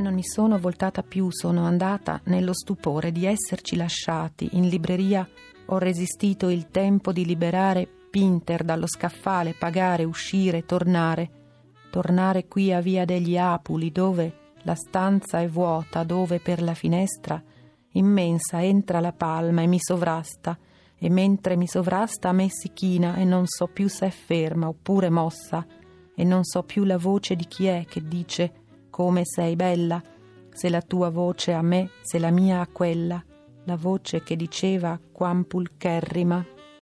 Non mi sono voltata più, sono andata nello stupore di esserci lasciati in libreria. Ho resistito il tempo di liberare Pinter dallo scaffale, pagare, uscire, tornare. Tornare qui a via degli Apuli, dove la stanza è vuota, dove per la finestra immensa entra la palma e mi sovrasta, e mentre mi sovrasta a me si china e non so più se è ferma oppure mossa, e non so più la voce di chi è che dice come sei bella, se la tua voce a me, se la mia a quella, la voce che diceva quam pulcherrima